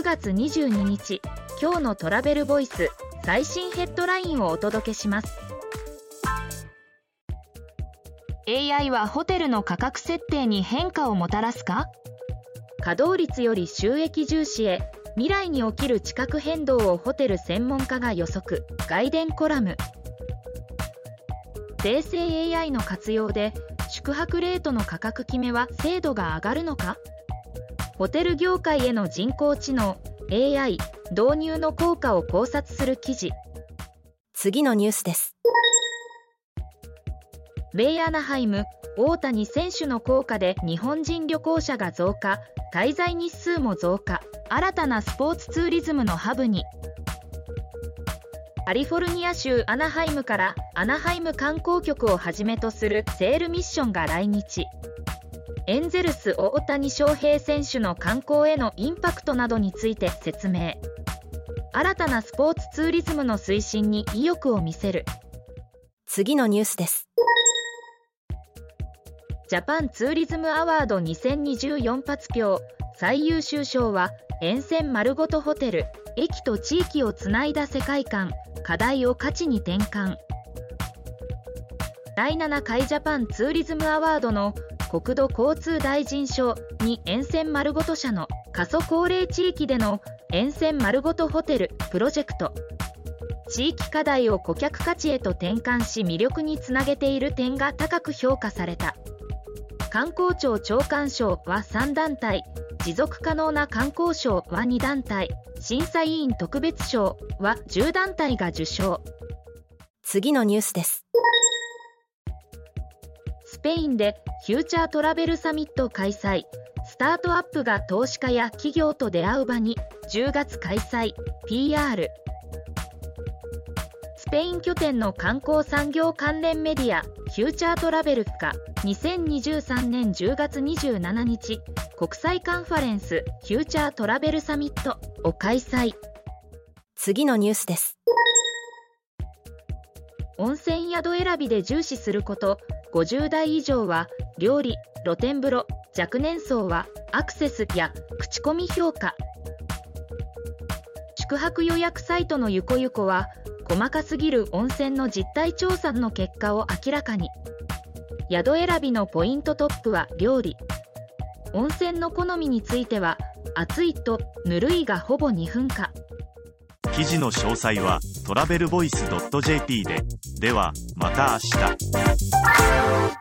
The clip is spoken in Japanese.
9月22日今日のトラベルボイス最新ヘッドラインをお届けします。AI はホテルの価格設定に変化をもたらすか？稼働率より収益重視へ未来に起きる地殻変動をホテル専門家が予測。外伝コラム。生成 AI の活用で宿泊レートの価格決めは精度が上がるのか？ホテル業界への人工知能 AI 導入の効果を考察する記事。次のニュースです。米アナハイム大谷選手の効果で日本人旅行者が増加。滞在日数も増加。新たなスポーツツーリズムのハブに。カリフォルニア州アナハイムからアナハイム観光局をはじめとするセールスミッションが来日エンゼルス大谷翔平選手の観光へのインパクトなどについて説明。新たなスポーツツーリズムの推進に意欲を見せる。次のニュースです。ジャパンツーリズムアワード2024発表。最優秀賞は沿線丸ごとホテル。駅と地域をつないだ世界観。課題を価値に転換。第7回ジャパンツーリズムアワードの国土交通大臣賞に沿線丸ごと社の過疎高齢地域での沿線丸ごとホテルプロジェクト。地域課題を顧客価値へと転換し魅力につなげている点が高く評価された。観光庁長官賞は3団体持続可能な観光賞は2団体。審査委員特別賞は10団体が受賞。次のニュースです。スペインで Future Travel Summit 開催。スタートアップが投資家や企業と出会う場に10月開催。PR スペイン拠点の観光産業関連メディア Future Travel が2023年10月27日国際カンファレンス Future Travel Summitを開催。次のニュースです。温泉宿選びで重視すること50代以上は料理露天風呂若年層はアクセスや口コミ評価。宿泊予約サイトのゆこゆこは細かすぎる温泉の実態調査の結果を明らかに。宿選びのポイントトップは料理。温泉の好みについては暑いとぬるいがほぼ2分か記事の詳細はトラベルボイス .jp で。ではまた明日。